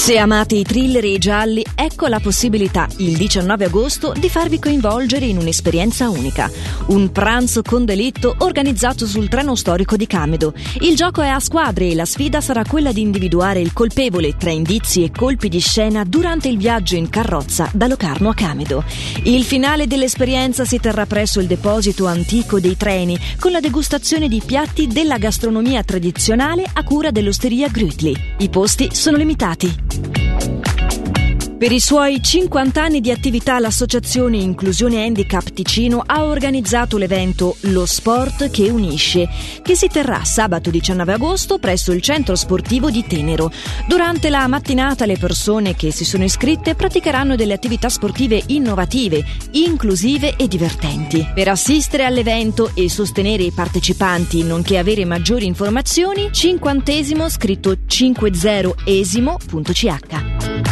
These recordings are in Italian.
Se amate i thriller e i gialli, ecco la possibilità, il 19 agosto, di farvi coinvolgere in un'esperienza unica. Un pranzo con delitto organizzato sul treno storico di Camedo. Il gioco è a squadre e la sfida sarà quella di individuare il colpevole tra indizi e colpi di scena durante il viaggio in carrozza da Locarno a Camedo. Il finale dell'esperienza si terrà presso il deposito antico dei treni, con la degustazione di piatti della gastronomia tradizionale a cura dell'osteria Grütli. I posti sono limitati. Per i suoi 50 anni di attività l'Associazione Inclusione Handicap Ticino ha organizzato l'evento Lo Sport che unisce, che si terrà sabato 19 agosto presso il centro sportivo di Tenero. Durante la mattinata le persone che si sono iscritte praticheranno delle attività sportive innovative, inclusive e divertenti. Per assistere all'evento e sostenere i partecipanti, nonché avere maggiori informazioni, cinquantesimo scritto 50esimo.ch.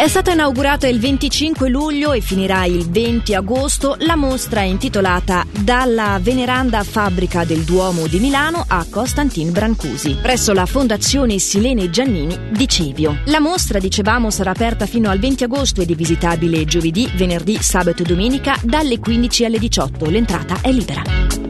È stata inaugurata il 25 luglio e finirà il 20 agosto la mostra intitolata Dalla veneranda fabbrica del Duomo di Milano a Costantin Brancusi, presso la Fondazione Silene Giannini di Cevio. La mostra, dicevamo, sarà aperta fino al 20 agosto ed è visitabile giovedì, venerdì, sabato e domenica dalle 15 alle 18. L'entrata è libera.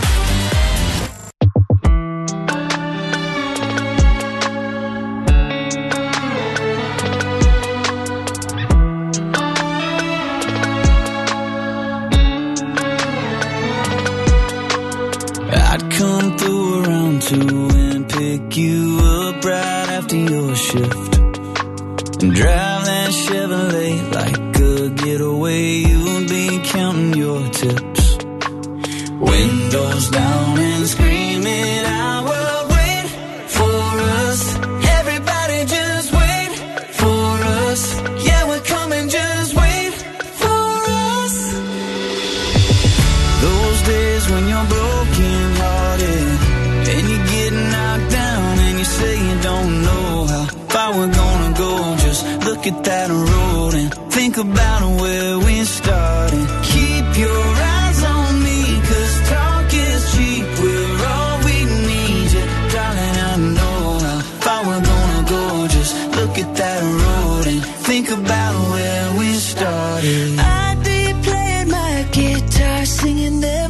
Drive that Chevrolet like a getaway. You'll be counting your tips. Windows down and screaming, I will wait for look at that road and think about where we started. Keep your eyes on me, cause talk is cheap. We're all we need, yeah, darling. I know how far we're gonna go. Just look at that road and think about where we started. I'd be playing my guitar, singing them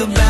about